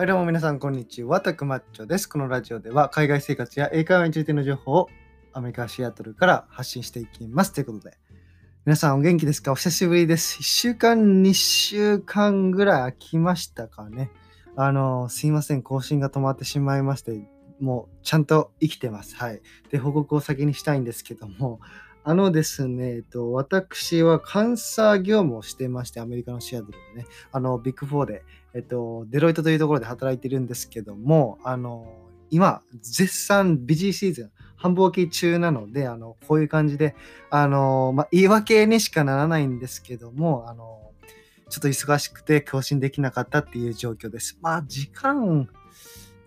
はい、どうも皆さん、こんにちは。タクマッチョです。このラジオでは、海外生活や英会話についての情報をアメリカ・シアトルから発信していきます。ということで、皆さんお元気ですか？お久しぶりです。1週間、2週間ぐらい空きましたかね？あの、すいません、更新が止まってしまいまして、もうちゃんと生きてます。はい。で、報告を先にしたいんですけども、あのですね、えっと、私は監査業務をしてまして、アメリカのシアトルでね、あの、ビッグ4で、えっと、デロイトというところで働いてるんですけども、あの、今、絶賛ビジーシーズン、繁忙期中なので、あの、こういう感じで、あの、まあ、言い訳にしかならないんですけども、あの、ちょっと忙しくて更新できなかったっていう状況です。まあ、時間、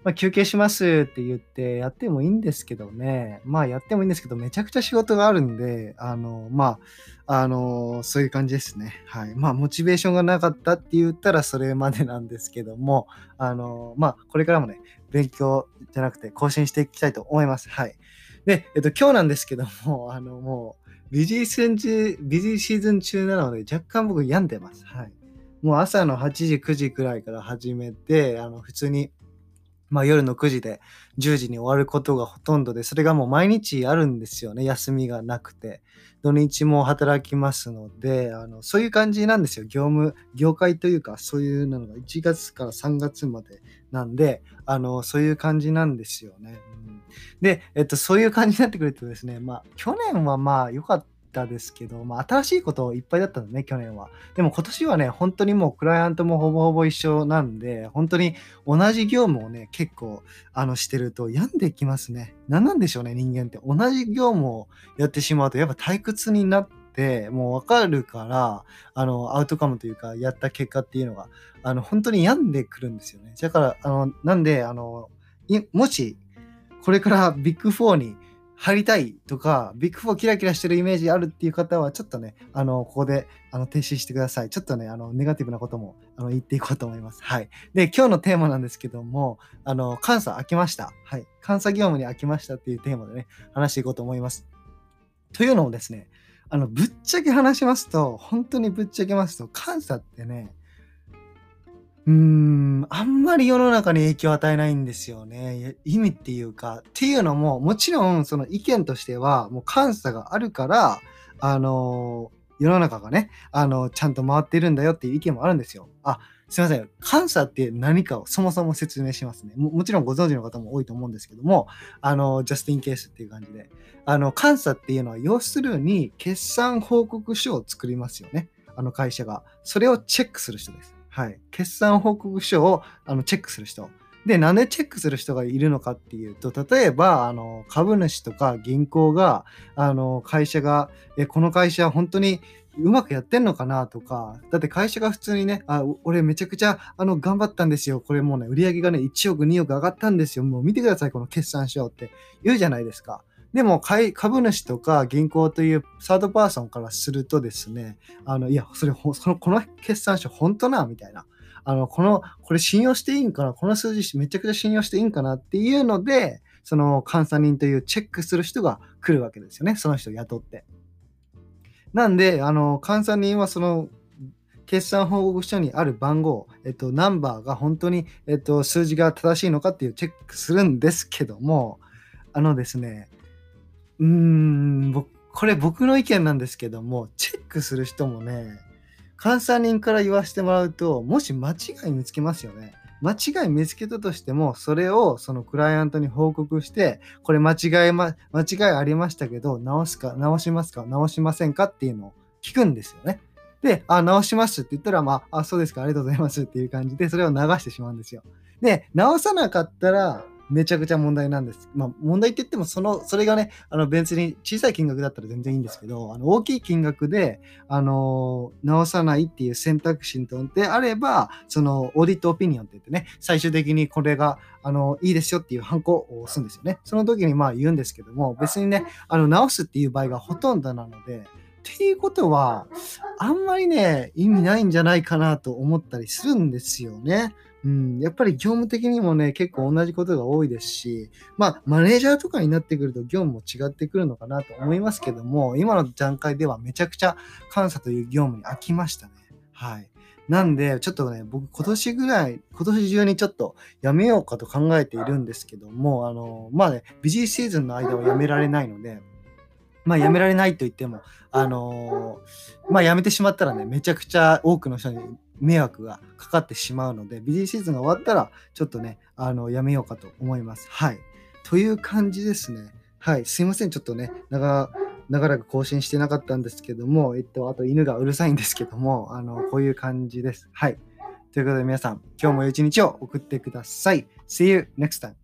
まあ、休憩しますって言ってやってもいいんですけどね。まあやってもいいんですけど、めちゃくちゃ仕事があるんで、あの、まあ、あの、そういう感じですね。はい。まあ、モチベーションがなかったって言ったらそれまでなんですけども、あの、まあ、これからもね、勉強じゃなくて更新していきたいと思います。はい。で、えっと、今日なんですけども、あの、もう、ビジーシーズン中、ビジーシーズン中なので、若干僕病んでます。はい。もう朝の8時、9時くらいから始めて、あの、普通にまあ、夜の9時で10時に終わることがほとんどで、それがもう毎日あるんですよね。休みがなくて。土日も働きますので、あのそういう感じなんですよ。業務、業界というか、そういうのが1月から3月までなんで、あのそういう感じなんですよね。うん、で、えっと、そういう感じになってくるとですね、まあ、去年はまあ良かったったですけど、まあ、新しいこといっぱいだったんだね、去年は。でも今年はね、本当にもうクライアントもほぼほぼ一緒なんで、本当に同じ業務をね、結構あのしてると病んできますね。何なんでしょうね、人間って。同じ業務をやってしまうと、やっぱ退屈になって、もうわかるから、あの、アウトカムというか、やった結果っていうのが、あの、本当に病んでくるんですよね。だから、あの、なんで、あの、もし、これからビッグ4に入りたいとか、ビッグフォーキラキラしてるイメージあるっていう方は、ちょっとね、あの、ここで、あの、停止してください。ちょっとね、あの、ネガティブなことも、あの、言っていこうと思います。はい。で、今日のテーマなんですけども、あの、監査開きました。はい。監査業務に開きましたっていうテーマでね、話していこうと思います。というのもですね、あの、ぶっちゃけ話しますと、本当にぶっちゃけますと、監査ってね、うーん、あんまり世の中に影響を与えないんですよね。意味っていうか、っていうのも、もちろんその意見としては、もう監査があるから、あの世の中がね、あの、ちゃんと回ってるんだよっていう意見もあるんですよ。あ、すいません。監査って何かをそもそも説明しますね。ももちろんご存知の方も多いと思うんですけども、あの、just in case っていう感じで。あの、監査っていうのは要するに決算報告書を作りますよね。あの会社が。それをチェックする人です。はい、決算報告書をあのチェックする人。で、なんでチェックする人がいるのかっていうと、例えば、あの、株主とか銀行が、あの、会社が、え、この会社は本当にうまくやってんのかなとか、だって会社が普通にね、あ、俺めちゃくちゃ、あの、頑張ったんですよ。これもうね、売り上げがね、1億、2億上がったんですよ。もう見てください、この決算書って言うじゃないですか。でも、株主とか銀行というサードパーソンからするとですね、あの、いや、それ、その、この決算書本当なみたいな。あの、この、これ信用していいんかなこの数字めちゃくちゃ信用していいんかなっていうので、その監査人というチェックする人が来るわけですよね。その人を雇って。なんで、あの、監査人はその決算報告書にある番号、えっと、ナンバーが本当に、えっと、数字が正しいのかっていうチェックするんですけども、あのですね、うーん、これ僕の意見なんですけども、チェックする人もね、監査人から言わせてもらうと、もし間違い見つけますよね。間違い見つけたとしても、それをそのクライアントに報告して、これ間違い、ま、間違いありましたけど、直すか、直しますか、直しませんかっていうのを聞くんですよね。で、あ、直しますって言ったら、まあ、あ、そうですか、ありがとうございますっていう感じで、それを流してしまうんですよ。で、直さなかったら、めちゃくちゃ問題なんです。まあ、問題って言っても、その、それがね、あの、別に小さい金額だったら全然いいんですけど、あの、大きい金額で、あの、直さないっていう選択肢であれば、その、オーディットオピニオンって言ってね、最終的にこれが、あの、いいですよっていうハンコを押すんですよね。その時にまあ言うんですけども、別にね、あの、直すっていう場合がほとんどなので、っていうことは、あんまりね、意味ないんじゃないかなと思ったりするんですよね。うん、やっぱり業務的にもね、結構同じことが多いですし、まあ、マネージャーとかになってくると業務も違ってくるのかなと思いますけども、今の段階ではめちゃくちゃ監査という業務に飽きましたね。はい。なんで、ちょっとね、僕今年ぐらい、今年中にちょっとやめようかと考えているんですけども、あの、まあね、ビジーシーズンの間はやめられないので、まあやめられないと言っても、あのまあやめてしまったらね、めちゃくちゃ多くの人に迷惑がかかってしまうので、ビジーシーズンが終わったら、ちょっとね、あの、やめようかと思います。はい。という感じですね。はい。すいません。ちょっとね、長、長らく更新してなかったんですけども、えっと、あと犬がうるさいんですけども、あの、こういう感じです。はい。ということで皆さん、今日も良い一日を送ってください。See you next time.